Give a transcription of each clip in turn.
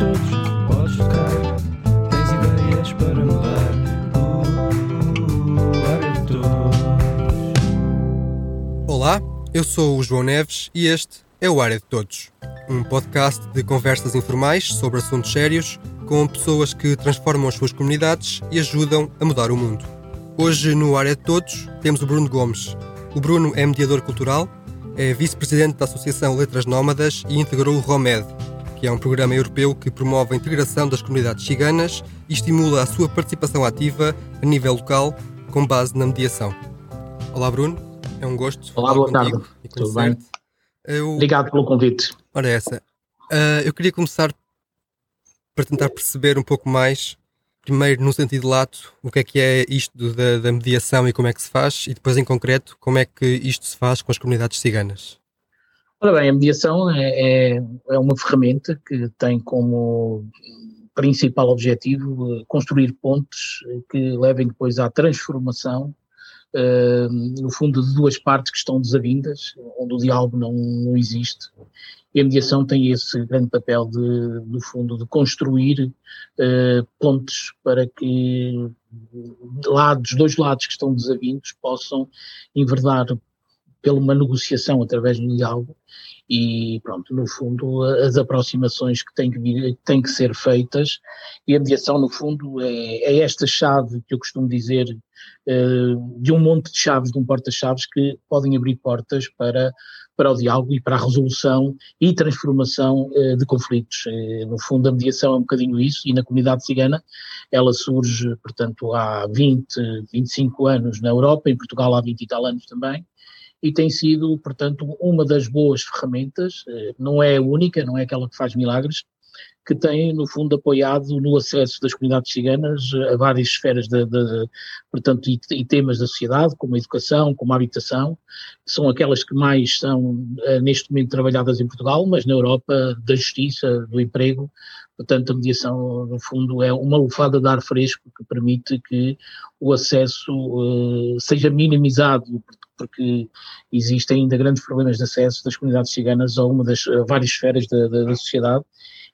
todos, podes tocar. Tens ideias para mudar. Uh. Olá, eu sou o João Neves e este é o Área de Todos, um podcast de conversas informais sobre assuntos sérios com pessoas que transformam as suas comunidades e ajudam a mudar o mundo. Hoje no Área de Todos temos o Bruno Gomes. O Bruno é mediador cultural, é vice-presidente da Associação Letras Nómadas e integrou o ROMED, que é um programa europeu que promove a integração das comunidades ciganas e estimula a sua participação ativa a nível local com base na mediação. Olá Bruno, é um gosto. Olá, boa contigo tarde. Tudo bem? Eu, Obrigado pelo convite. Ora, essa. Ah, eu queria começar para tentar perceber um pouco mais, primeiro no sentido lato, o que é que é isto da, da mediação e como é que se faz, e depois em concreto, como é que isto se faz com as comunidades ciganas. Ora bem, a mediação é, é, é uma ferramenta que tem como principal objetivo eh, construir pontes que levem depois à transformação, eh, no fundo, de duas partes que estão desavindas, onde o diálogo não, não existe. E a mediação tem esse grande papel de, no fundo, de construir eh, pontes para que lados, dois lados que estão desavindos possam enverdar pela uma negociação através do diálogo e pronto, no fundo as aproximações que têm que, vir, têm que ser feitas e a mediação no fundo é, é esta chave que eu costumo dizer eh, de um monte de chaves, de um porta-chaves que podem abrir portas para, para o diálogo e para a resolução e transformação eh, de conflitos. Eh, no fundo a mediação é um bocadinho isso e na comunidade cigana ela surge, portanto, há 20, 25 anos na Europa, em Portugal há 20 e tal anos também, e tem sido, portanto, uma das boas ferramentas, eh, não é a única, não é aquela que faz milagres, que tem, no fundo, apoiado no acesso das comunidades ciganas a várias esferas, de, de- portanto, e, e temas da sociedade, como a educação, como a habitação, que são aquelas que mais são, eh, neste momento, trabalhadas em Portugal, mas na Europa, da justiça, do emprego, portanto, a mediação, no fundo, é uma lufada de ar fresco que permite que o acesso eh, seja minimizado, porque existem ainda grandes problemas de acesso das comunidades ciganas a uma das a várias esferas da, da- da sociedade.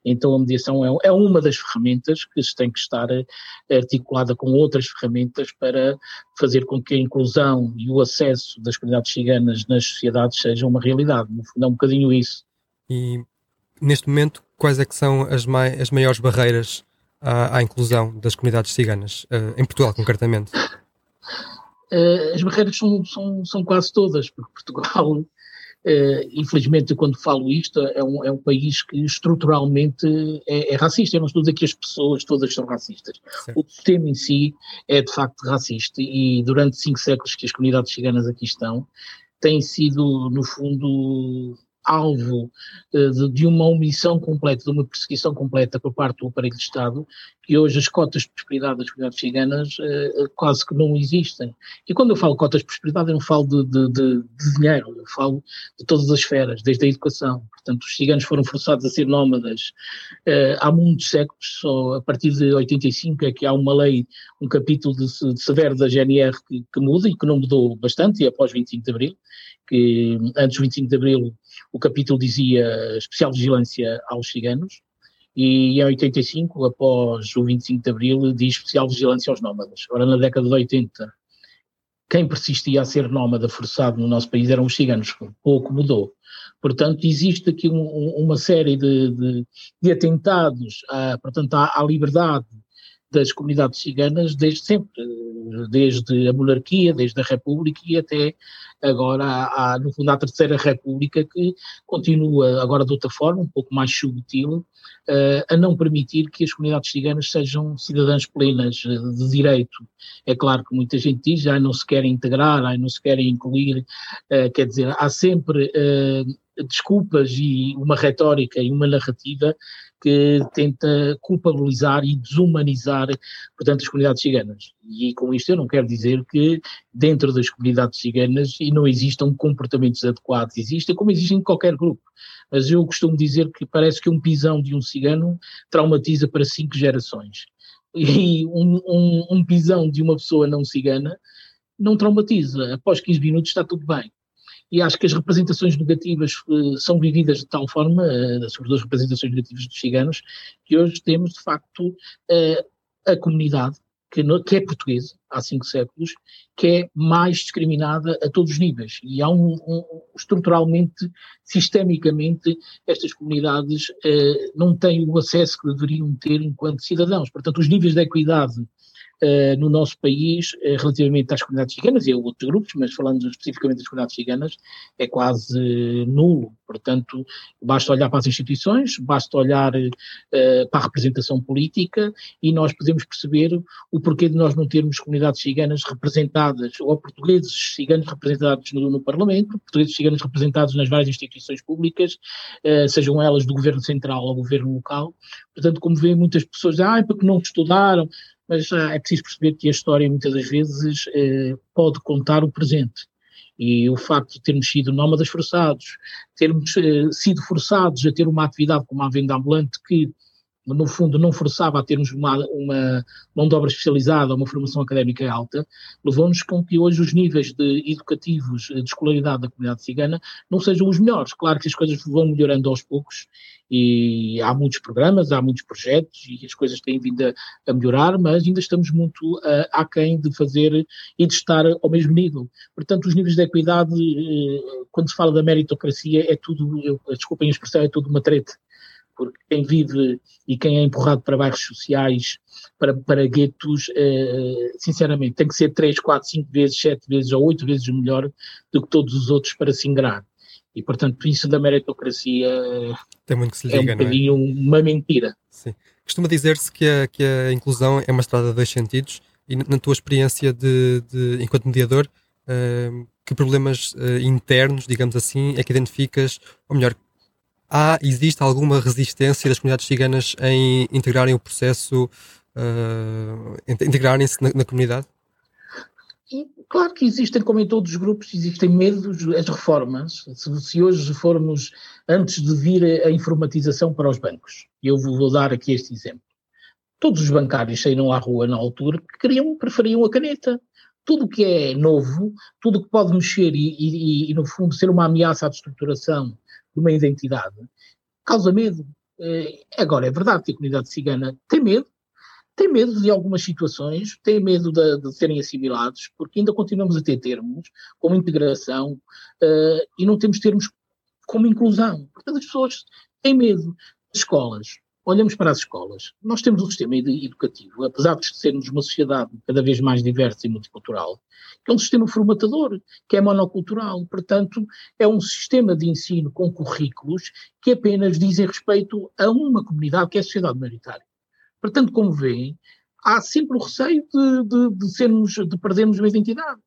Então a mediação é, é uma das ferramentas que se tem que estar eh, articulada com outras ferramentas para fazer com que a inclusão e o acesso das comunidades ciganas nas sociedades seja uma realidade. No fundo é um bocadinho isso. E neste momento, quais é que são as, mai- as maiores barreiras à, à inclusão das comunidades ciganas, ah, em Portugal concretamente? Eh, as barreiras são, são, são quase todas, porque Portugal, eh, infelizmente, quando falo isto, é um, é um país que estruturalmente é, é racista. Eu não estou a dizer que as pessoas todas são racistas. Certo. O sistema em si é de facto racista e durante cinco séculos que as comunidades ciganas aqui estão, têm sido, no fundo, alvo eh, de, uma omissão completa, de uma perseguição completa por parte do aparelho de Estado, que hoje as cotas de prosperidade das comunidades ciganas eh, eh, quase que não existem. E quando eu falo cotas de prosperidade, eu não falo de, de- de- dinheiro, eu falo de todas as esferas, desde a educação. Portanto, os ciganos foram forçados a ser nómadas há muitos séculos, só a partir de 85 é que há uma lei, um capítulo de severo da GNR que, que muda e que não mudou bastante, e após 25 de Abril, que antes do 25 de Abril o capítulo dizia especial vigilância aos ciganos, e em 85, após o 25 de Abril, diz especial vigilância aos nómadas. Ora, na década de 80, quem persistia a ser nómada forçado no nosso país eram os ciganos, pouco mudou. Portanto, existe aqui um- um- uma série de, de- de atentados à, portanto, à, à liberdade das comunidades ciganas desde sempre, desde a monarquia, desde a república e até agora, no fundo, à terceira república que continua agora de outra forma, um pouco mais subtil, eh, a não permitir que as comunidades ciganas sejam cidadãs plenas de direito. É claro que muita gente diz, ai, não se querem integrar, ai, não se querem incluir, eh, quer dizer, há sempre eh, desculpas e uma retórica e uma narrativa que tenta culpabilizar e desumanizar, portanto, as comunidades ciganas. E com isto eu não quero dizer que dentro das comunidades ciganas e não existam comportamentos adequados, existem como existem em qualquer grupo. Mas eu costumo dizer que parece que um pisão de um cigano traumatiza para cinco gerações. E um, um, um pisão de uma pessoa não cigana não traumatiza. Após 15 minutos está tudo bem. E acho que as representações negativas uh, são vividas de tal forma, uh, sobretudo as representações negativas dos ciganos, que hoje temos de facto uh, a comunidade que, no, que, é portuguesa há cinco séculos, que é mais discriminada a todos os níveis. E há um, um estruturalmente, sistemicamente, estas comunidades não têm o acesso que deveriam ter enquanto cidadãos. Portanto, os níveis de equidade uh, no nosso país uh, relativamente às comunidades ciganas e a outros grupos, mas falando especificamente das comunidades ciganas, é quase nulo. Portanto, basta olhar para as instituições, basta olhar para a representação política e nós podemos perceber o porquê de nós não termos comunidades ciganas representadas, ou portugueses ciganos representados no, no Parlamento, portugueses ciganos representados nas várias instituições públicas, sejam elas do governo central do governo local. Portanto, como vêem muitas pessoas, ah, porque não estudaram, mas uh, é preciso perceber que a história muitas das vezes uh, pode contar o presente. E o facto de termos sido nómadas forçados, termos uh, sido forçados a ter uma atividade como a venda ambulante que no fundo não forçava a termos uma, uma mão de obra especializada, uma formação académica alta, levou-nos com que hoje os níveis de educativos de escolaridade da comunidade cigana não sejam os melhores. Claro que as coisas vão melhorando aos poucos e há muitos programas, há muitos projetos e as coisas têm vindo a, a melhorar, mas ainda estamos muito uh, aquém de fazer e de estar ao mesmo nível. Portanto, os níveis de equidade, uh, quando se fala da meritocracia, é tudo, eu, desculpem a expressão, é tudo uma treta porque quem vive e quem é empurrado para bairros sociais, para, para guetos, eh, sinceramente, tem que ser 3, 4, 5 vezes, 7 vezes ou 8 vezes melhor do que todos os outros para se ingrar. E, portanto, isso da meritocracia tem muito que se é um é? bocadinho é? uma mentira. Sim. Costuma dizer-se que a, que a inclusão é uma estrada de dois sentidos e na tua experiência de, de enquanto mediador, uh, que problemas uh, internos, digamos assim, é que identificas, ou melhor, há, existe alguma resistência das comunidades ciganas em integrarem o processo, uh, integrarem-se na, na, comunidade? Claro que existem, como em todos os grupos, existem medos, as reformas. Se, se, hoje formos, antes de vir a, a informatização para os bancos, eu vou, vou dar aqui este exemplo. Todos os bancários saíram à rua na altura que queriam, preferiam a caneta tudo que é novo, tudo que pode mexer e, e, e, no fundo, ser uma ameaça à destruturação de uma identidade, causa medo. É, agora, é verdade que a comunidade cigana tem medo, tem medo de algumas situações, tem medo de, de serem assimilados, porque ainda continuamos a ter termos como integração uh, e não temos termos como inclusão. Portanto, as pessoas têm medo. Escolas, olhamos para as escolas, nós temos um sistema educativo, apesar de sermos uma sociedade cada vez mais diversa e multicultural, que é um sistema formatador, que é monocultural. Portanto, é um sistema de ensino com currículos que apenas dizem respeito a uma comunidade, que é a sociedade maioritária. Portanto, como veem, há sempre o receio de, de, de, sermos, de perdermos uma identidade.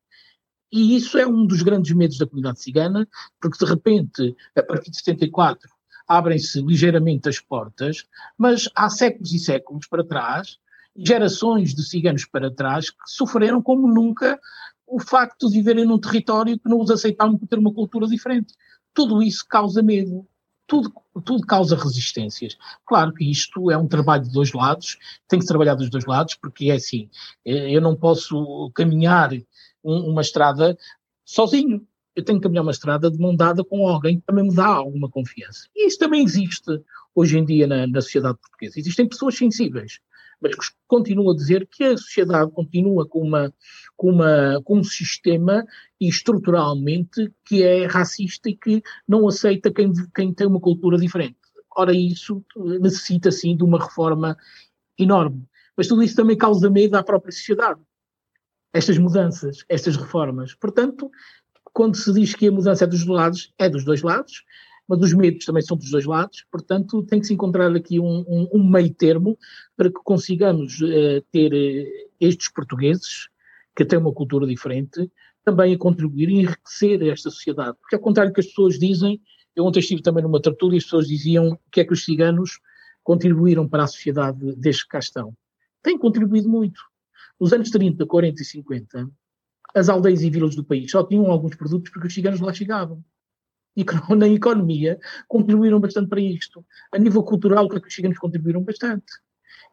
E isso é um dos grandes medos da comunidade cigana, porque de repente, a partir de 74, abrem-se ligeiramente as portas, mas há séculos e séculos para trás, gerações de ciganos para trás, que sofreram como nunca o facto de viverem num território que não os aceitavam por ter uma cultura diferente. Tudo isso causa medo. Tudo, tudo causa resistências. Claro que isto é um trabalho de dois lados, tem que se trabalhar dos dois lados, porque é assim, eh, eu não posso caminhar uma estrada sozinho eu tenho que caminhar uma estrada de mão dada com alguém que também me dá alguma confiança. E isso também existe hoje em dia na, na sociedade portuguesa. Existem pessoas sensíveis, mas continuo a dizer que a sociedade continua com, uma, com, uma, com um sistema estruturalmente que é racista e que não aceita quem, quem tem uma cultura diferente. Ora, isso necessita, sim, de uma reforma enorme. Mas tudo isso também causa medo à própria sociedade. Estas mudanças, estas reformas. Portanto, quando se diz que a mudança é dos dois lados, é dos dois lados, mas os medos também são dos dois lados, portanto tem que se encontrar aqui um, um, um meio termo para que consigamos uh, ter uh, estes portugueses, que têm uma cultura diferente, também a contribuir e enriquecer esta sociedade. Porque ao contrário do que as pessoas dizem, eu ontem estive também numa tertúlia e as pessoas diziam o que é que os ciganos contribuíram para a sociedade desde que cá estão. Têm contribuído muito. Nos anos 30, 40 e 50, as aldeias e vilas do país só tinham alguns produtos porque os ciganos lá chegavam. E na economia contribuíram bastante para isto. A nível cultural, que os ciganos contribuíram bastante.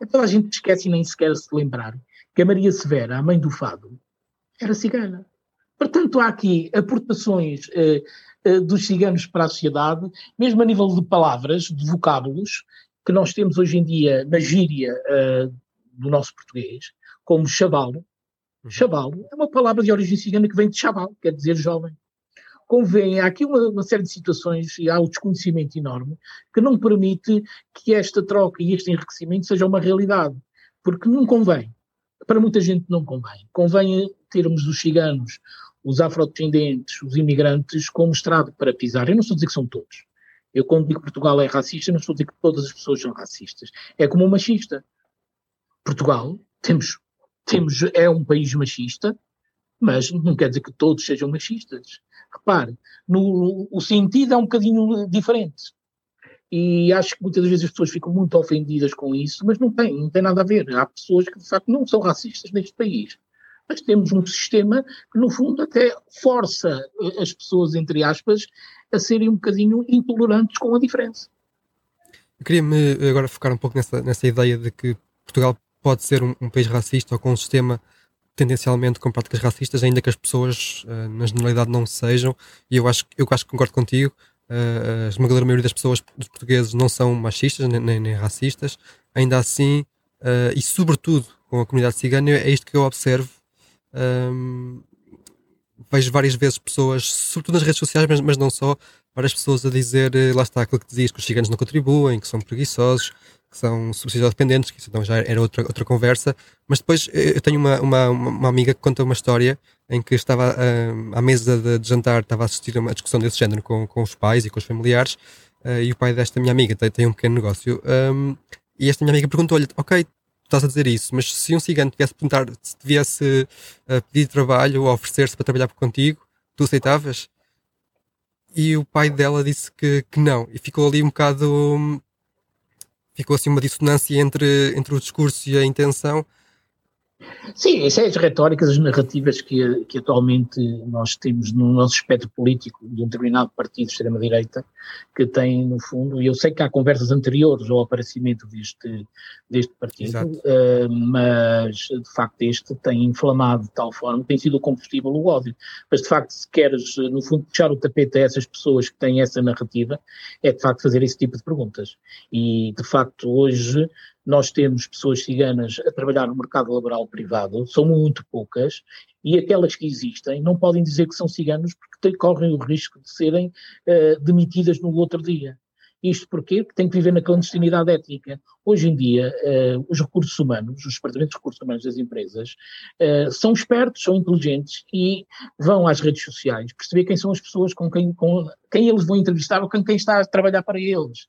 Então a gente esquece e nem sequer se lembrar que a Maria Severa, a mãe do Fado, era cigana. Portanto, há aqui aportações eh, uh, dos ciganos para a sociedade, mesmo a nível de palavras, de vocábulos, que nós temos hoje em dia na gíria uh, do nosso português, como chavalo. Uhum. Chavalo é uma palavra de origem cigana que vem de chaval, quer dizer jovem. Convém, há aqui uma, uma, série de situações e há o desconhecimento enorme que não permite que esta troca e este enriquecimento seja uma realidade, porque não convém. Para muita gente não convém. Convém termos os ciganos, os afrodescendentes, os imigrantes como estrado para pisar. Eu não estou a dizer que são todos. Eu, quando digo que Portugal é racista, não estou a dizer que todas as pessoas são racistas. É como um machista. Portugal, temos, temos, é um país machista, mas não quer dizer que todos sejam machistas. Repare, no, o sentido é um bocadinho diferente. E acho que muitas vezes as pessoas ficam muito ofendidas com isso, mas não tem, não tem nada a ver. Há pessoas que de facto não são racistas neste país. Mas temos um sistema que, no fundo, até força as pessoas, entre aspas, a serem um bocadinho intolerantes com a diferença. Eu queria-me agora focar um pouco nessa, nessa ideia de que Portugal pode ser um, um, país racista ou com um sistema tendencialmente com práticas racistas, ainda que as pessoas, uh, na generalidade, não sejam. E eu acho, eu acho que concordo contigo. Uh, a esmagadora maioria das pessoas, dos portugueses, não são machistas nem, nem, nem racistas. Ainda assim, uh, e sobretudo com a comunidade cigana, é isto que eu observo. Um, vejo várias vezes pessoas, sobretudo nas redes sociais, mas, mas não só, várias pessoas a dizer, lá está, aquilo que dizias, que os ciganos não contribuem, que são preguiçosos, que são subsídios dependentes, que isso então já era outra, outra conversa. Mas depois eu tenho uma, uma, uma amiga que conta uma história em que estava uh, à mesa de, de, jantar, estava a assistir a uma discussão desse género com, com os pais e com os familiares, uh, e o pai desta minha amiga tem, tem um pequeno negócio. Um, e esta minha amiga perguntou-lhe: Ok, estás a dizer isso, mas se um cigano tivesse perguntar se te viesse uh, pedir trabalho ou oferecer-se para trabalhar contigo, tu aceitavas? E o pai dela disse que, que não, e ficou ali um bocado ficou assim uma dissonância entre, entre o discurso e a intenção Sim, isso é as retóricas, as narrativas que, que atualmente nós temos no nosso espectro político de um determinado partido de extrema-direita, que tem, no fundo, e eu sei que há conversas anteriores ao aparecimento deste, deste partido, uh, mas de facto este tem inflamado de tal forma, tem sido o combustível o ódio. Mas de facto, se queres, no fundo, puxar o tapete a essas pessoas que têm essa narrativa, é de facto fazer esse tipo de perguntas. E de facto, hoje nós temos pessoas ciganas a trabalhar no mercado laboral privado, são muito poucas, e aquelas que existem não podem dizer que são ciganos porque correm o risco de serem uh, demitidas no outro dia. Isto porquê? Porque tem que viver na clandestinidade étnica. Hoje em dia, uh, os recursos humanos, os departamentos de recursos humanos das empresas, uh, são espertos, são inteligentes e vão às redes sociais perceber quem são as pessoas com quem, com quem eles vão entrevistar ou com quem está a trabalhar para eles.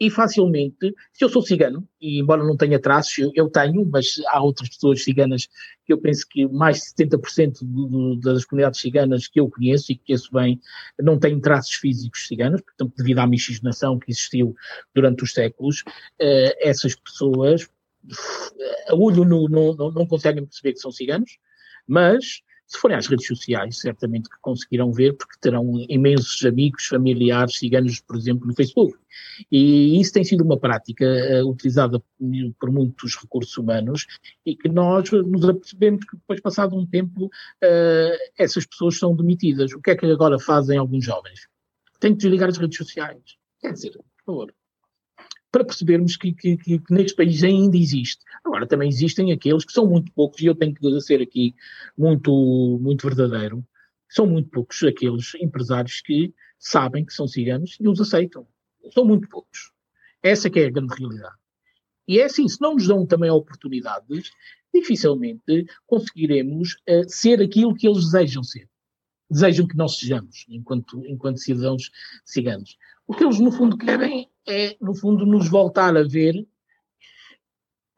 E facilmente, se eu sou cigano, e embora não tenha traços, eu, eu tenho, mas há outras pessoas ciganas que eu penso que mais de 70% do, do, das comunidades ciganas que eu conheço e que conheço bem não têm traços físicos ciganos, portanto, devido à miscigenação que existiu durante os séculos, uh, essas pessoas, a olho não, não, não conseguem perceber que são ciganos, mas se forem às redes sociais, certamente que conseguirão ver, porque terão imensos amigos, familiares ciganos, por exemplo, no Facebook. E isso tem sido uma prática uh, utilizada por muitos recursos humanos e que nós nos apercebemos que depois, passado um tempo, uh, essas pessoas são demitidas. O que é que agora fazem alguns jovens? Têm que desligar as redes sociais. Quer dizer, por favor, para percebermos que, que, que, que, neste país ainda existe. Agora, também existem aqueles que são muito poucos, e eu tenho que ser aqui muito, muito verdadeiro, são muito poucos aqueles empresários que sabem que são ciganos e os aceitam. São muito poucos. Essa que é a grande realidade. E é assim, se não nos dão também oportunidades, dificilmente conseguiremos uh, ser aquilo que eles desejam ser. Desejam que nós sejamos, enquanto, enquanto cidadãos ciganos. O que eles, no fundo, querem é, no fundo, nos voltar a ver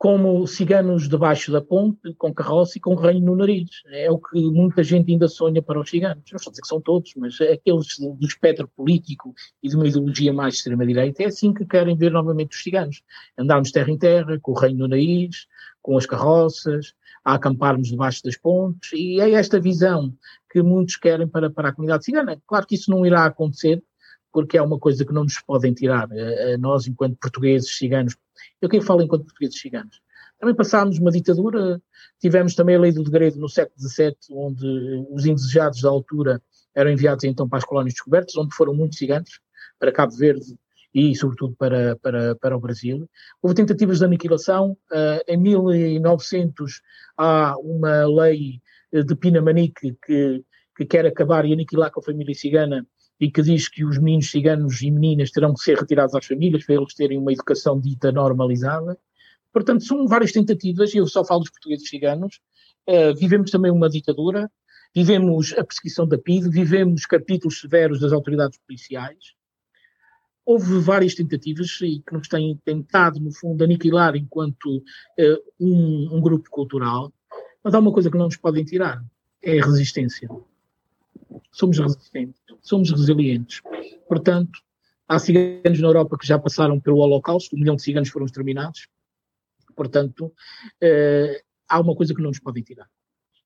como ciganos debaixo da ponte, com carroça e com reino no nariz. É o que muita gente ainda sonha para os ciganos. Não estou a dizer que são todos, mas aqueles do espectro político e de uma ideologia mais extrema-direita, é assim que querem ver novamente os ciganos. Andarmos terra em terra, com o reino no nariz, com as carroças, a acamparmos debaixo das pontes, e é esta visão que muitos querem para, para a comunidade cigana. Claro que isso não irá acontecer, porque é uma coisa que não nos podem tirar, a, eh, eh, nós enquanto portugueses ciganos. Eu quem falo enquanto portugueses ciganos. Também passámos uma ditadura, tivemos também a lei do degredo no século XVII, onde os indesejados da altura eram enviados então para as colónias descobertas, onde foram muitos ciganos, para Cabo Verde e, sobretudo, para, para, para o Brasil. Houve tentativas de aniquilação. Em 1900 há uma lei de Pinamanique que, que quer acabar e aniquilar com a família cigana e que diz que os meninos ciganos e meninas terão que ser retirados às famílias para eles terem uma educação dita normalizada. Portanto, são várias tentativas, e eu só falo dos portugueses ciganos. Uh, vivemos também uma ditadura, vivemos a perseguição da PIDE, vivemos capítulos severos das autoridades policiais. Houve várias tentativas e que nos têm tentado, no fundo, aniquilar enquanto uh, um, um grupo cultural. Mas há uma coisa que não nos podem tirar, é a resistência. Somos resistentes, somos resilientes. Portanto, há ciganos na Europa que já passaram pelo Holocausto, um milhão de ciganos foram exterminados. Portanto, eh, há uma coisa que não nos podem tirar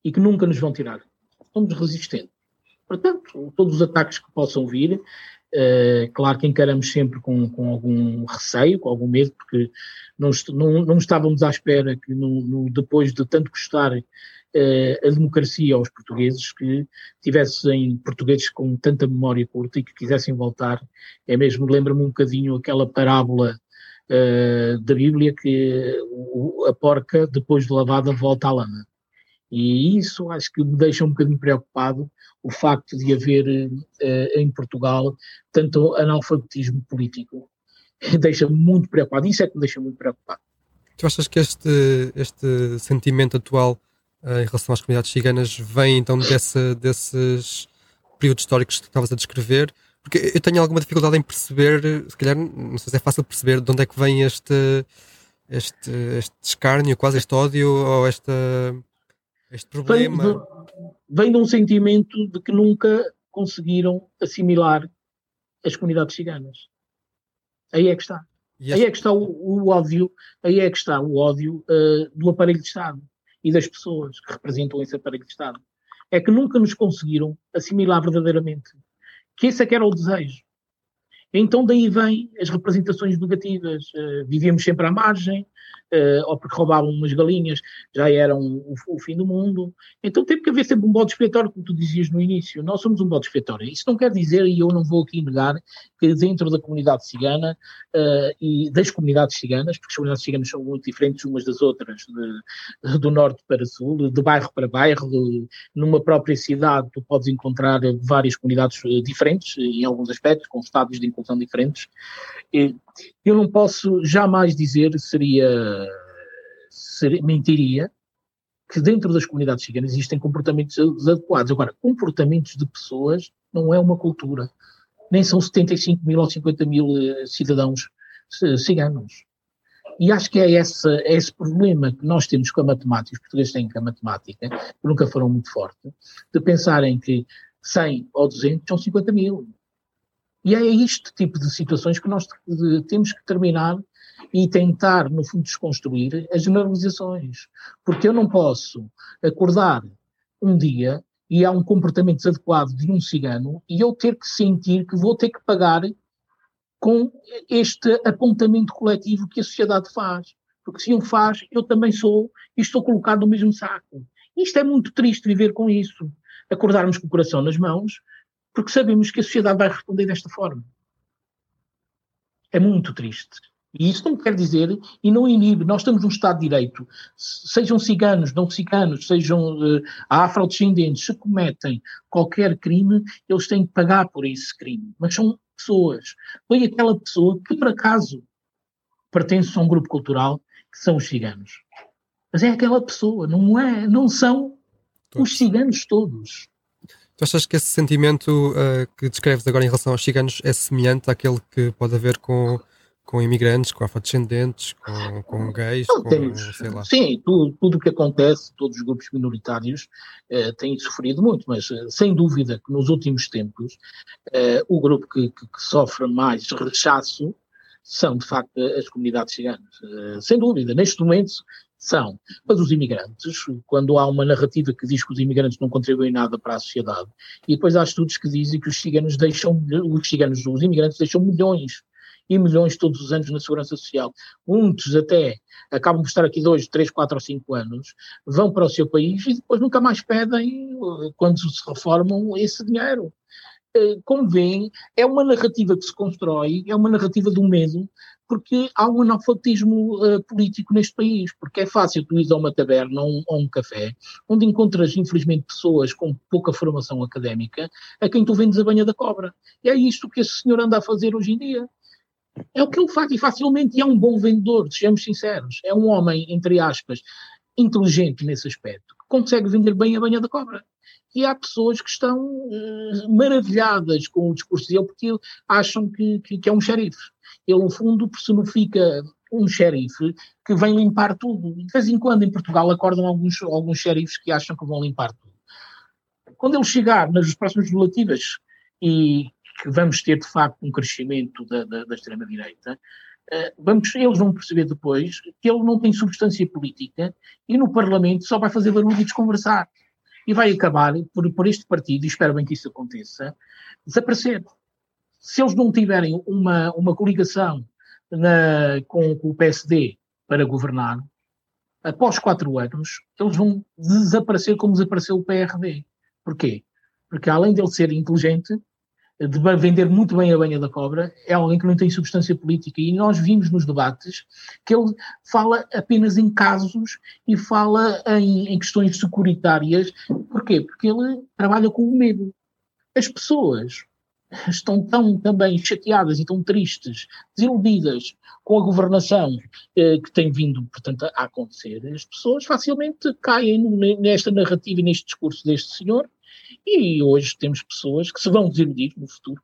e que nunca nos vão tirar. Somos resistentes. Portanto, todos os ataques que possam vir, eh, claro que encaramos sempre com, com, algum receio, com algum medo, porque não, não, não estávamos à espera que no, no, depois de tanto custar a democracia aos portugueses que tivessem portugueses com tanta memória curta e que quisessem voltar. É mesmo, lembra-me um bocadinho aquela parábola uh, da Bíblia que a porca, depois de lavada, volta à lama. E isso acho que me deixa um bocadinho preocupado o facto de haver uh, em Portugal tanto analfabetismo político. Deixa-me muito preocupado. Isso é que me deixa muito preocupado. Tu achas que este, este sentimento atual em relação às comunidades ciganas vem então desse, desses períodos históricos que estavas a descrever? Porque eu tenho alguma dificuldade em perceber, se calhar, não sei se é fácil perceber de onde é que vem este, este, este escárnio, quase este ódio ou esta, este problema. Vem de, vem de um sentimento de que nunca conseguiram assimilar as comunidades ciganas. Aí é que está. Aí é que está o, o ódio, aí é que está o ódio uh, do aparelho de Estado e das pessoas que representam esse aparelho de Estado. É que nunca nos conseguiram assimilar verdadeiramente que esse é que era o desejo. Então daí vêm as representações negativas. Uh, vivíamos sempre à margem, ou porque roubavam umas galinhas, já eram o, o, fim do mundo. Então tem que haver sempre um bode expiatório, como tu dizias no início. Nós somos um bode expiatório. Isso não quer dizer, e eu não vou aqui negar, que dentro da comunidade cigana uh, e das comunidades ciganas, porque as comunidades ciganas são muito diferentes umas das outras, de, do norte para sul, de bairro para bairro, de, numa própria cidade tu podes encontrar várias comunidades eh, diferentes, em alguns aspectos, com estados de inclusão diferentes. Eu não posso jamais dizer, seria, seria mentiria, que dentro das comunidades ciganas existem comportamentos adequados. Agora, comportamentos de pessoas não é uma cultura. Nem são 75 mil ou 50 mil eh, cidadãos eh, ciganos. E acho que é esse, é esse problema que nós temos com a matemática, os portugueses têm com a matemática, que nunca foram muito fortes, de pensarem que 100 ou 200 são 50 mil. E é este tipo de situações que nós temos que terminar e tentar, no fundo, desconstruir as generalizações. Porque eu não posso acordar um dia e há um comportamento desadequado de um cigano e eu ter que sentir que vou ter que pagar com este apontamento coletivo que a sociedade faz. Porque se um faz, eu também sou e estou colocado no mesmo saco. Isto é muito triste viver com isso. Acordarmos com o coração nas mãos, porque sabemos que a sociedade vai responder desta forma. É muito triste. E isso não quer dizer, e não inibe, nós estamos num Estado de Direito, sejam ciganos, não ciganos, sejam uh, afrodescendentes, se cometem qualquer crime, eles têm que pagar por esse crime. Mas são pessoas. Foi aquela pessoa que, por acaso, pertence a um grupo cultural, que são os ciganos. Mas é aquela pessoa, não é, não são todos. os ciganos todos. Tu achas que esse sentimento uh, que descreves agora em relação aos ciganos é semelhante àquele que pode haver com, com imigrantes, com afrodescendentes, com, com gays, com, sei lá? Sim, tudo o que acontece, todos os grupos minoritários uh, têm sofrido muito, mas uh, sem dúvida que nos últimos tempos o grupo que, que, que, sofre mais rechaço são, de facto, as comunidades ciganas. sem dúvida, neste momento são. Mas os imigrantes, quando há uma narrativa que diz que os imigrantes não contribuem nada para a sociedade, e depois há estudos que dizem que os ciganos deixam, os ciganos, os imigrantes deixam milhões e milhões todos os anos na Segurança Social. Muitos até acabam por estar aqui dois, três, quatro ou cinco anos, vão para o seu país e depois nunca mais pedem, eh, quando se reformam, esse dinheiro. Eh, como veem, é uma narrativa que se constrói, é uma narrativa do medo, porque há um analfabetismo uh, político neste país, porque é fácil tu ir a uma taberna ou um, ou um, café, onde encontras, infelizmente, pessoas com pouca formação académica, a quem tu vendes a banha da cobra. E é isto que esse senhor anda a fazer hoje em dia. É o que ele faz, e facilmente, e é um bom vendedor, sejamos sinceros. É um homem, entre aspas, inteligente nesse aspecto, que consegue vender bem a banha da cobra e há pessoas que estão uh, maravilhadas com o discurso dele porque acham que, que, que, é um xerife. Ele, no fundo, personifica um xerife que vem limpar tudo. De vez em quando, em Portugal, acordam alguns, alguns xerifes que acham que vão limpar tudo. Quando ele chegar nas próximas legislativas e que vamos ter, de facto, um crescimento da, da, da extrema-direita, uh, vamos, eles vão perceber depois que ele não tem substância política e no Parlamento só vai fazer barulho e desconversar e vai acabar por, por este partido, e espero bem que isso aconteça, desaparecer. Se eles não tiverem uma, uma coligação na, com, com o PSD para governar, após quatro anos, eles vão desaparecer como desapareceu o PRD. Porquê? Porque além de ele ser inteligente, de vender muito bem a banha da cobra, é alguém que não tem substância política. E nós vimos nos debates que ele fala apenas em casos e fala em, em questões securitárias. Porquê? Porque ele trabalha com o medo. As pessoas estão tão também chateadas e tão tristes, desiludidas com a governação eh, que tem vindo, portanto, a acontecer. As pessoas facilmente caem nesta narrativa e neste discurso deste senhor e hoje temos pessoas que se vão desiludir no futuro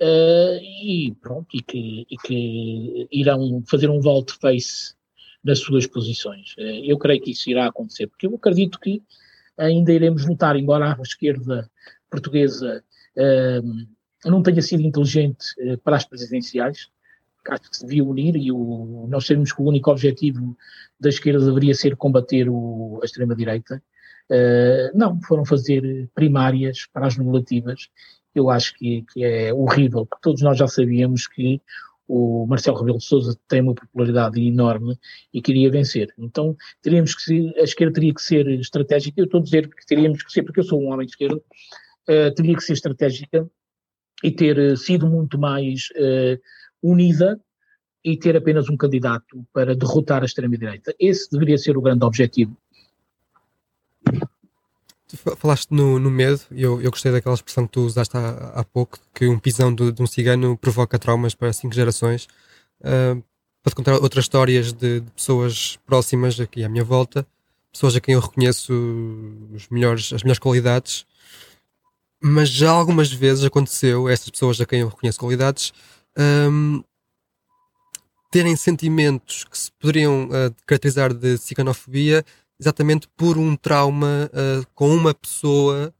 uh, e pronto, e que, e que irão fazer um volte-face nas suas posições. Uh, eu creio que isso irá acontecer, porque eu acredito que ainda iremos lutar, embora a esquerda portuguesa uh, não tenha sido inteligente para as presidenciais, acho que se devia unir e o, nós sabemos que o único objetivo da esquerda deveria ser combater o, a extrema-direita. Uh, não, foram fazer primárias para as legislativas. Eu acho que, que, é horrível, porque todos nós já sabíamos que o Marcelo Rebelo de Sousa tem uma popularidade enorme e queria vencer. Então, teríamos que ser, a esquerda teria que ser estratégica. Eu estou a dizer que teríamos que ser, porque eu sou um homem de esquerda, uh, teria que ser estratégica e ter uh, sido muito mais unida e ter apenas um candidato para derrotar a extrema-direita. Esse deveria ser o grande objetivo falaste no, no medo, eu, eu gostei daquela expressão que tu usaste há, há pouco, que um pisão de, de um cigano provoca traumas para cinco gerações. Uh, para te contar outras histórias de, de, pessoas próximas aqui à minha volta, pessoas a quem eu reconheço os melhores, as melhores qualidades, mas já algumas vezes aconteceu, essas pessoas a quem eu reconheço qualidades, um, terem sentimentos que se poderiam uh, caracterizar de ciganofobia exatamente por um trauma uh, com uma pessoa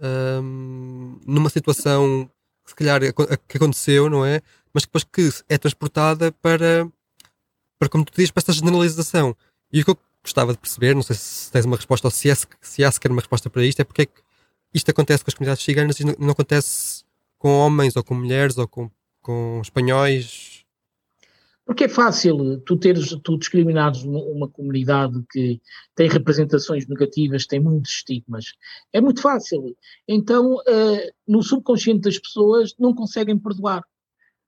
um, numa situação que se calhar que aconteceu, não é? Mas depois que é transportada para, para como tu dizes, para esta generalização. E o que eu gostava de perceber, não sei se tens uma resposta ou se, é, se há sequer uma resposta para isto, é porque é que isto acontece com as comunidades ciganas e não, não acontece com homens ou com mulheres ou com, com espanhóis porque é fácil tu teres, tu discriminares uma, comunidade que tem representações negativas, tem muitos estigmas. É muito fácil. Então, uh, no subconsciente das pessoas, não conseguem perdoar.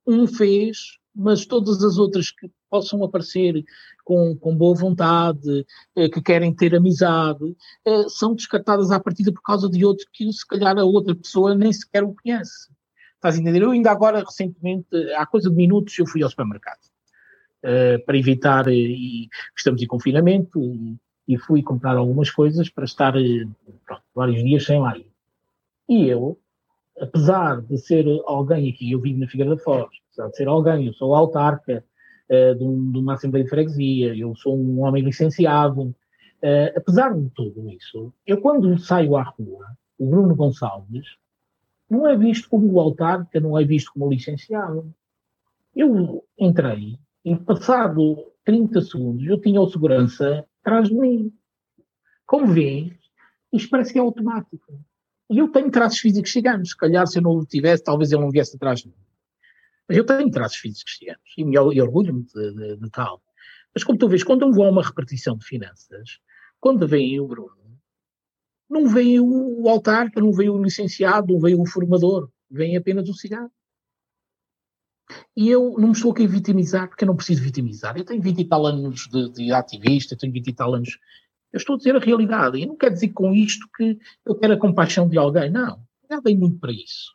Um fez, mas todas as outras que possam aparecer com, com boa vontade, uh, que querem ter amizade, uh, são descartadas à partida por causa de outro que, se calhar, a outra pessoa nem sequer o conhece. Estás a entender? Eu ainda agora, recentemente, há coisa de minutos, eu fui ao supermercado uh, para evitar, uh, e estamos em confinamento, e, e, fui comprar algumas coisas para estar uh, pronto, vários dias sem lá ir. E eu, apesar de ser alguém aqui, eu vivo na Figueira da Foz, apesar de ser alguém, eu sou autarca de, um, de, uma Assembleia de Freguesia, eu sou um homem licenciado, apesar de tudo isso, eu quando saio à rua, o Bruno Gonçalves, não é visto como autarca, não é visto como licenciado. Eu entrei e passado 30 segundos eu tinha o segurança atrás de mim. Como vêem, isto parece que é automático. E eu tenho traços físicos gigantes. Se calhar, se eu não o tivesse, talvez ele não viesse atrás de mim. Mas eu tenho traços físicos ciganos e, e orgulho-me de, de, de, tal. Mas como tu vês, quando eu vou a uma repartição de finanças, quando vem o Bruno, não vem o, o autarca, não vem o licenciado, não vem o formador, vem apenas o cigarro. E eu não me estou aqui a vitimizar, porque eu não preciso vitimizar. Eu tenho 20 e tal anos de, de ativista, tenho 20 e tal anos. Eu estou a dizer a realidade. E não quer dizer com isto que eu quero a compaixão de alguém. Não. Já dei muito para isso.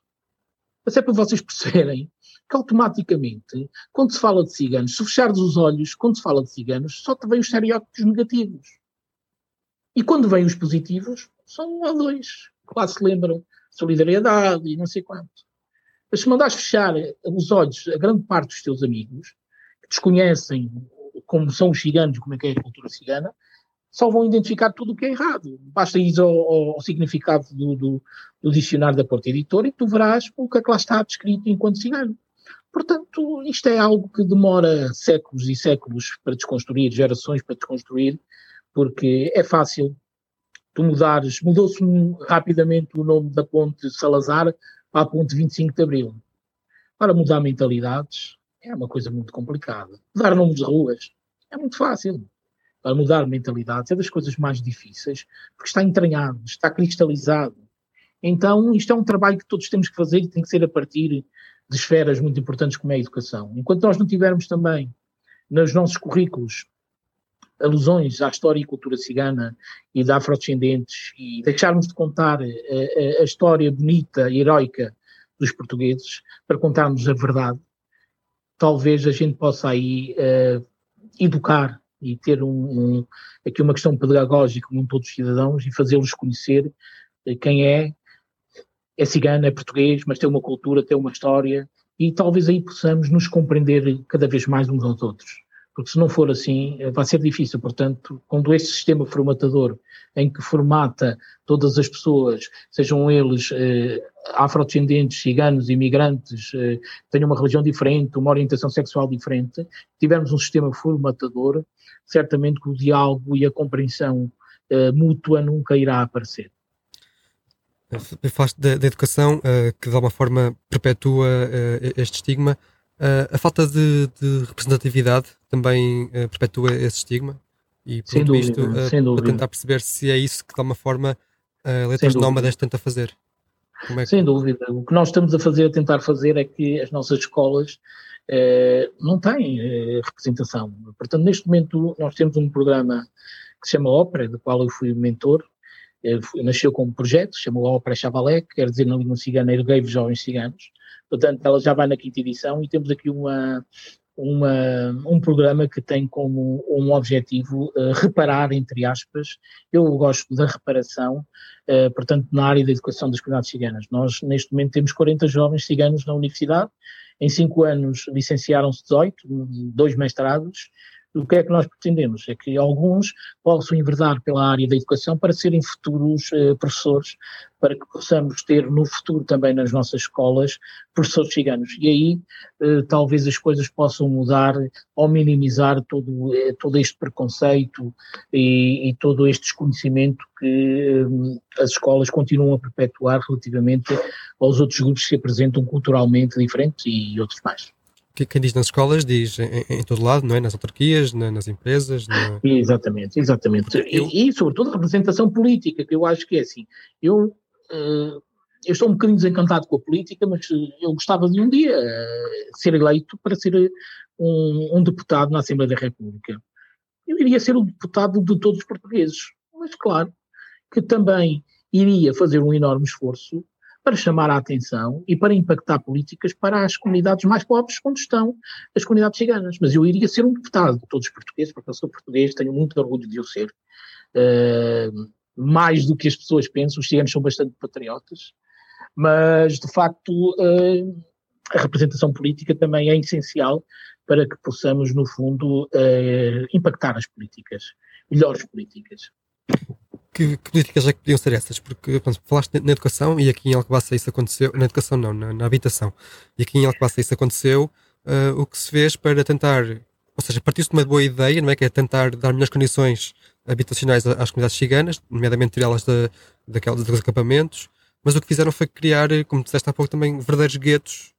Mas é para vocês perceberem que automaticamente, quando se fala de ciganos, se fechares os olhos, quando se fala de ciganos, só te vêm os estereótipos negativos. E quando vêm os positivos, são um ou dois. Claro, se lembram solidariedade e não sei quanto. Mas se mandares fechar os olhos a grande parte dos teus amigos, que desconhecem como são os ciganos, como é que é a cultura cigana, só vão identificar tudo o que é errado. Basta ir ao, ao significado do, do, do, dicionário da Porta Editora e tu verás o que é que lá está descrito enquanto cigano. Portanto, isto é algo que demora séculos e séculos para desconstruir, gerações para desconstruir, porque é fácil tu mudares, mudou-se rapidamente o nome da ponte Salazar a ponte 25 de Abril. Para mudar mentalidades é uma coisa muito complicada. Mudar nomes de ruas é muito fácil. Para mudar mentalidades é das coisas mais difíceis, porque está entranhado, está cristalizado. Então, isto é um trabalho que todos temos que fazer e tem que ser a partir de esferas muito importantes como é a educação. Enquanto nós não tivermos também nos nossos currículos alusões à história e cultura cigana e de afrodescendentes e deixarmos de contar a, a, a história bonita e heroica dos portugueses para contarmos a verdade, talvez a gente possa aí uh, educar e ter um, um, aqui uma questão pedagógica com todos os cidadãos e fazê-los conhecer quem é, é cigano, é português, mas tem uma cultura, tem uma história e talvez aí possamos nos compreender cada vez mais uns aos outros porque se não for assim eh, vai ser difícil. Portanto, quando este sistema formatador em que formata todas as pessoas, sejam eles eh, afrodescendentes, ciganos, imigrantes, eh, tenham uma religião diferente, uma orientação sexual diferente, tivermos um sistema formatador, certamente que o diálogo e a compreensão eh, mútua nunca irá aparecer. Falaste da, da educação uh, que de alguma forma perpetua uh, este estigma. Uh, a falta de, de, representatividade também uh, perpetua esse estigma e por tudo isto uh, para tentar perceber se é isso que de alguma forma uh, Letras Nómadas tenta fazer. É que... Sem dúvida. O que nós estamos a fazer, a tentar fazer é que as nossas escolas não têm representação. Portanto, neste momento nós temos um programa que se chama Ópera, do qual eu fui mentor, nasceu como projeto, chamou Ópera Chavalé, que quer dizer na língua cigana Erguei Jovens Ciganos, portanto ela já vai na quinta edição e temos aqui uma, uma, um programa que tem como um objetivo uh, reparar, entre aspas, eu gosto da reparação, uh, portanto, na área da educação das comunidades ciganas. Nós, neste momento, temos 40 jovens ciganos na universidade, em cinco anos licenciaram-se 18, dois mestrados, o que é que nós pretendemos? É que alguns possam enverdar pela área da educação para serem futuros eh, professores, para que possamos ter no futuro também nas nossas escolas professores ciganos. E aí eh, talvez as coisas possam mudar ou minimizar todo, eh, todo este preconceito e, e, todo este desconhecimento que eh, as escolas continuam a perpetuar relativamente aos outros grupos que se apresentam culturalmente diferentes e outros mais quem diz nas escolas diz em, em, todo lado, não é? Nas autarquias, na, nas empresas. Na... Exatamente, exatamente. Eu... E, e, sobretudo a representação política, que eu acho que é assim. Eu, uh, eu estou um bocadinho desencantado com a política, mas eu gostava de um dia uh, ser eleito para ser um, um, deputado na Assembleia da República. Eu iria ser o deputado de todos os portugueses, mas claro que também iria fazer um enorme esforço para chamar a atenção e para impactar políticas para as comunidades mais pobres onde estão as comunidades ciganas. Mas eu iria ser um deputado de todos os portugueses, porque eu sou português, tenho muito orgulho de eu ser. Uh, mais do que as pessoas pensam, os ciganos são bastante patriotas, mas de facto uh, a representação política também é essencial para que possamos, no fundo, uh, impactar as políticas, melhores políticas que, que, políticas é que podiam ser essas? Porque pronto, falaste na educação e aqui em Alcobaça isso aconteceu, na educação não, na, na habitação, e aqui em Alcobaça isso aconteceu, uh, o que se fez para tentar, ou seja, partiu-se de uma boa ideia, não é? Que é tentar dar melhores condições habitacionais às comunidades ciganas, nomeadamente tirá-las da, daquelas, dos acampamentos, mas o que fizeram foi criar, como disseste há pouco também, verdadeiros guetos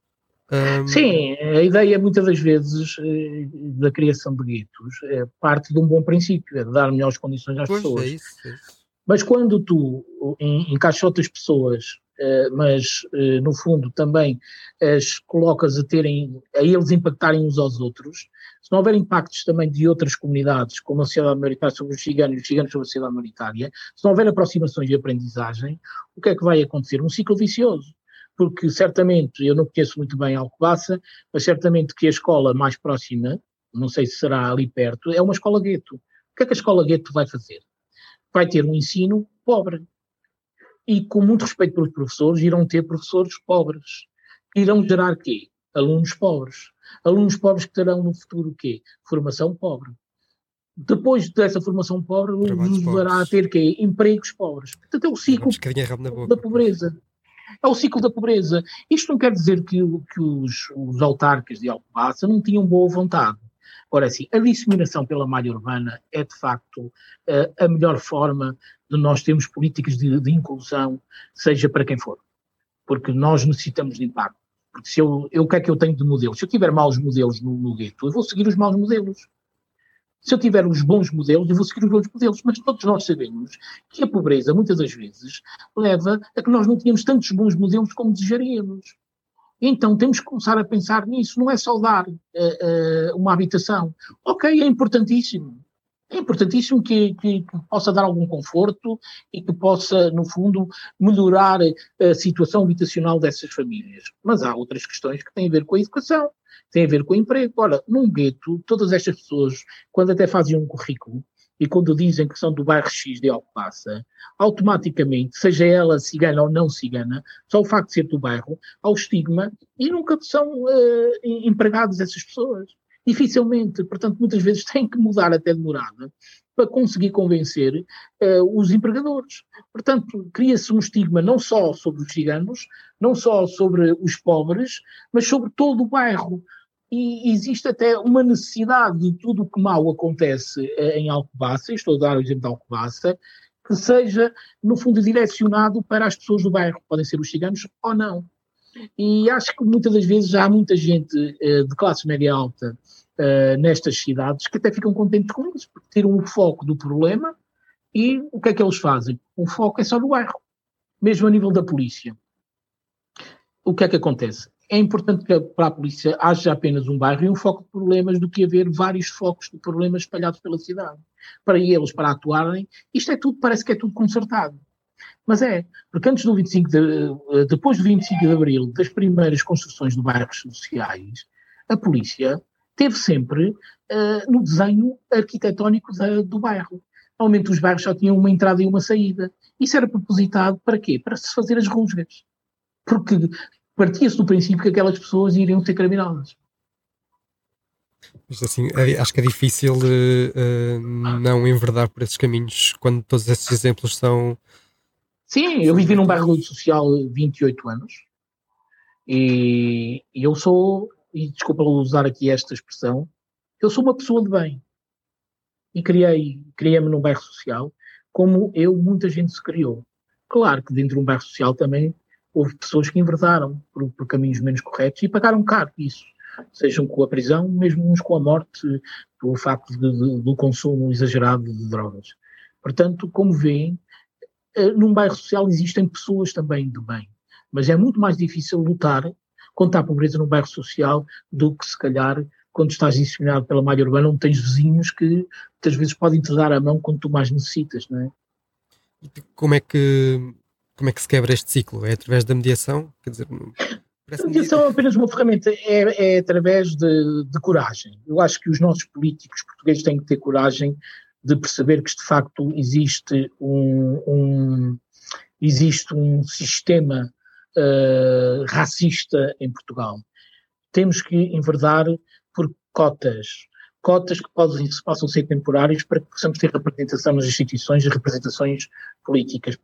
Um... Sim, a ideia muitas das vezes eh, da criação de guetos é parte de um bom princípio, é de dar melhores condições às pois pessoas. É isso, é isso. Mas quando tu encaixotas pessoas, eh, mas eh, no fundo também as colocas a terem, a eles impactarem uns aos outros, se não houver impactos também de outras comunidades, como a sociedade maioritária sobre os ciganos os ciganos sobre a sociedade maioritária, se não houver aproximações de aprendizagem, o que é que vai acontecer? Um ciclo vicioso porque certamente, eu não conheço muito bem Alcobaça, mas certamente que a escola mais próxima, não sei se será ali perto, é uma escola gueto. O que é que a escola gueto vai fazer? Vai ter um ensino pobre. E com muito respeito pelos professores, irão ter professores pobres. Irão gerar quê? Alunos pobres. Alunos pobres que terão no futuro o quê? Formação pobre. Depois dessa formação pobre, nos levará a ter quê? Empregos pobres. Portanto, é o ciclo da pobreza é o ciclo da pobreza. Isto não quer dizer que, que os, os autarcas de Alcobaça não tinham boa vontade. Ora, assim, a disseminação pela malha urbana é, de facto, a melhor forma de nós termos políticas de, de inclusão, seja para quem for. Porque nós necessitamos de impacto. Porque se eu, eu, o que é que eu tenho de modelos? Se eu tiver maus modelos no, no gueto, eu vou seguir os maus modelos. Se eu tiver os bons modelos, eu vou seguir os bons modelos. Mas todos nós sabemos que a pobreza, muitas das vezes, leva a que nós não tenhamos tantos bons modelos como desejaríamos. Então temos que começar a pensar nisso. Não é só dar uh, uh, uma habitação. Ok, é importantíssimo. É importantíssimo que, que, que, possa dar algum conforto e que possa, no fundo, melhorar a situação habitacional dessas famílias. Mas há outras questões que têm a ver com a educação, tem a ver com o emprego. Ora, num gueto, todas estas pessoas, quando até fazem um currículo, e quando dizem que são do bairro X de Alcobaça, automaticamente, seja ela cigana ou não cigana, só o facto de ser do bairro, há o estigma e nunca são uh, empregados essas pessoas. Dificilmente, portanto, muitas vezes têm que mudar até de morada para conseguir convencer uh, os empregadores. Portanto, cria-se um estigma não só sobre os ciganos, não só sobre os pobres, mas sobre todo o bairro e existe até uma necessidade de tudo o que mal acontece eh, em Alcobaça, estou a dar o exemplo de Alcobaça, que seja, no fundo, direcionado para as pessoas do bairro, podem ser os ciganos ou não. E acho que muitas das vezes já há muita gente uh, de classe média alta uh, nestas cidades que até ficam contentes com isso, porque tiram o foco do problema e o que é que eles fazem? O foco é só no bairro, mesmo a nível da polícia. O que é que acontece? é importante que para a polícia haja apenas um bairro e um foco de problemas do que haver vários focos de problemas espalhados pela cidade. Para eles, para atuarem, isto é tudo, parece que é tudo consertado. Mas é, porque antes do 25 de, eh, depois do 25 de Abril, das primeiras construções de bairros sociais, a polícia teve sempre uh, no desenho arquitetónico da, do bairro. Normalmente os bairros só tinham uma entrada e uma saída. Isso era propositado para quê? Para se fazer as rusgas. Porque partia-se do princípio que aquelas pessoas iriam ser criminosas. Mas assim, é, acho que é difícil uh, não enverdar por esses caminhos quando todos esses exemplos são. Sim, eu vivi num bairro social 28 anos e, e eu sou, e desculpa usar aqui esta expressão, eu sou uma pessoa de bem. E criei, criei-me num bairro social como eu, muita gente se criou. Claro que dentro de um bairro social também houve pessoas que enverdaram por, por caminhos menos corretos e pagaram caro isso sejam com a prisão, mesmo uns com a morte, pelo facto de, de, do consumo exagerado de drogas. Portanto, como veem, eh, num bairro social existem pessoas também do bem, mas é muito mais difícil lutar contra a pobreza num bairro social do que, se calhar, quando estás inseminado pela malha urbana, onde tens vizinhos que muitas vezes podem te dar a mão quando tu mais necessitas, não é? Como é que como é que se quebra este ciclo? É através da mediação? Quer dizer, a mediação é apenas uma ferramenta, é, é através de, de, coragem. Eu acho que os nossos políticos portugueses têm que ter coragem de perceber que de facto existe um, um existe um sistema uh, racista em Portugal. Temos que enverdar por cotas, cotas que possam, possam ser temporárias para que possamos ter representação nas instituições e representações políticas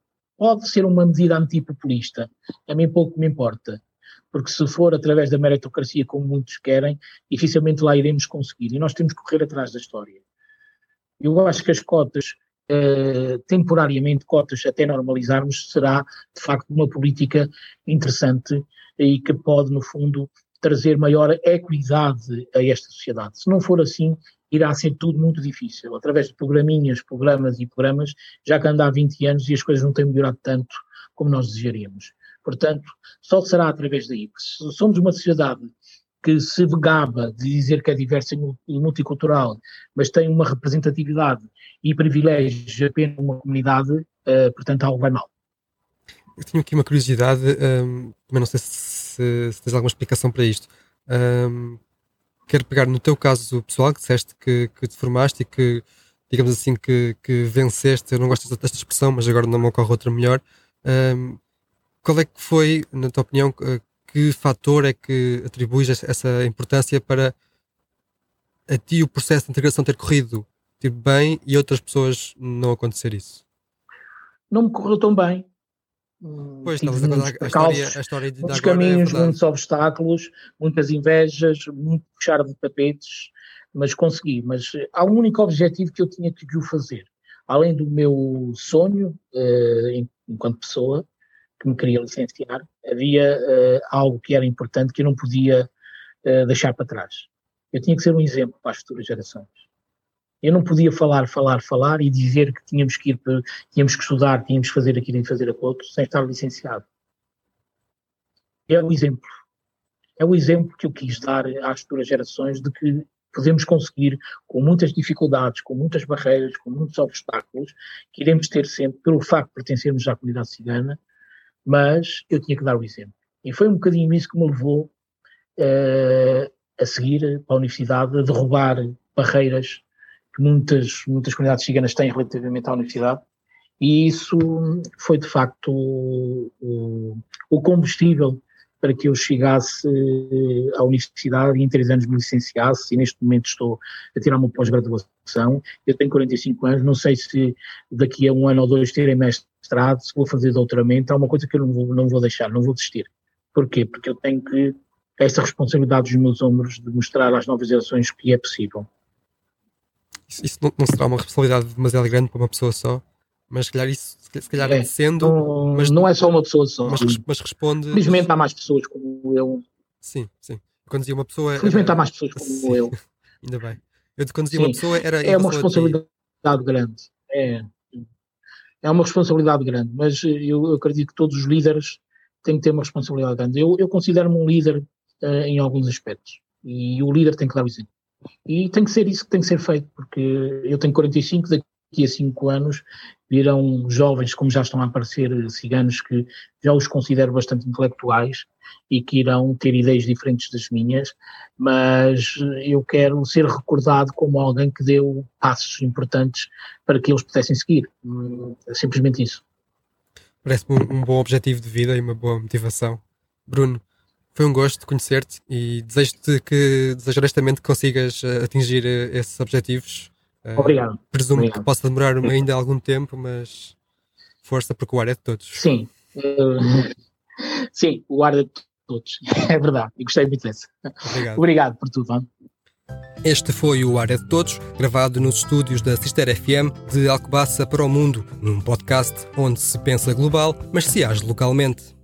pode ser uma medida antipopulista. A mim pouco me importa. Porque se for através da meritocracia, como muitos querem, dificilmente lá iremos conseguir. E nós temos que correr atrás da história. Eu acho que as cotas, eh, temporariamente, cotas até normalizarmos, será de facto uma política interessante e que pode, no fundo, trazer maior equidade a esta sociedade. Se não for assim, irá ser tudo muito difícil. Através de programinhas, programas e programas, já que anda há 20 anos e as coisas não têm melhorado tanto como nós desejaríamos. Portanto, só será através daí. Se somos uma sociedade que se gaba de dizer que é diversa e multicultural, mas tem uma representatividade e privilégios apenas uma comunidade, uh, portanto algo vai mal. Eu tinha aqui uma curiosidade, mas não sei se, se, tens alguma explicação para isto. Um, quero pegar no teu caso pessoal, que disseste que, que te formaste e que, digamos assim, que, que venceste. Eu não gosto desta expressão, mas agora não me ocorre outra melhor. Um, qual é que foi, na tua opinião, que fator é que atribuis essa importância para a ti o processo de integração ter corrido tipo, bem e outras pessoas não acontecer isso? Não me correu tão bem. Pois, estavas a contar a história, a história de muitos caminhos, é muitos obstáculos, muitas invejas, muito puxar de tapetes, mas consegui. Mas há um único objetivo que eu tinha que o fazer. Além do meu sonho, eh, enquanto pessoa, que me queria licenciar, havia uh, algo que era importante que eu não podia deixar para trás. Eu tinha que ser um exemplo para as futuras gerações. Eu não podia falar, falar, falar e dizer que tínhamos que ir, tínhamos que estudar, tínhamos que fazer aquilo e fazer aquilo sem estar licenciado. É o exemplo. É o exemplo que eu quis dar às futuras gerações de que podemos conseguir, com muitas dificuldades, com muitas barreiras, com muitos obstáculos, que iremos ter sempre, pelo facto de pertencermos à comunidade cigana, mas eu tinha que dar o exemplo. E foi um bocadinho isso que me levou uh, a seguir para a universidade, a derrubar barreiras que muitas, muitas comunidades ciganas têm relativamente à universidade, e isso foi de facto o, o, combustível para que eu chegasse eh, à universidade e em três anos me licenciasse e neste momento estou a tirar uma pós-graduação. Eu tenho 45 anos, não sei se daqui a um ano ou dois terem mestrado, se vou fazer doutoramento, é uma coisa que eu não vou, não vou deixar, não vou desistir. Porquê? Porque eu tenho que esta responsabilidade dos meus ombros de mostrar às novas gerações que é possível. Isso, não, não será uma responsabilidade demasiado grande para uma pessoa só? mas se calhar isso, se calhar é, sendo. Não, mas, não é só uma pessoa só. Mas, mas responde. Felizmente há mais pessoas como eu. Sim, sim. Quando dizia uma pessoa. Felizmente era... há mais pessoas como sim, eu. Ainda bem. Eu quando dizia sim, uma pessoa era. É uma responsabilidade grande. É. É uma responsabilidade grande, mas eu, eu, acredito que todos os líderes têm que ter uma responsabilidade grande. Eu, eu considero-me um líder uh, em alguns aspectos. E o líder tem que dar o exemplo. E tem que ser isso que tem que ser feito, porque eu tenho 45, daqui a cinco anos virão jovens, como já estão a aparecer ciganos, que já os considero bastante intelectuais e que irão ter ideias diferentes das minhas, mas eu quero ser recordado como alguém que deu passos importantes para que eles pudessem seguir. É simplesmente isso. Parece-me um, bom objetivo de vida e uma boa motivação. Bruno, foi um gosto conhecer-te e desejo-te que, desejo honestamente que consigas eh, atingir eh, esses objetivos Uh, Obrigado. Presumo Obrigado. que possa demorar ainda algum tempo, mas força porque o ar é de todos. Sim. Sim, o ar é de todos. É verdade. E gostei muito dessa. Obrigado. Obrigado por tudo. Este foi o Área de Todos, gravado nos estúdios da Sister FM de Alcobaça para o Mundo, num podcast onde se pensa global, mas se age localmente.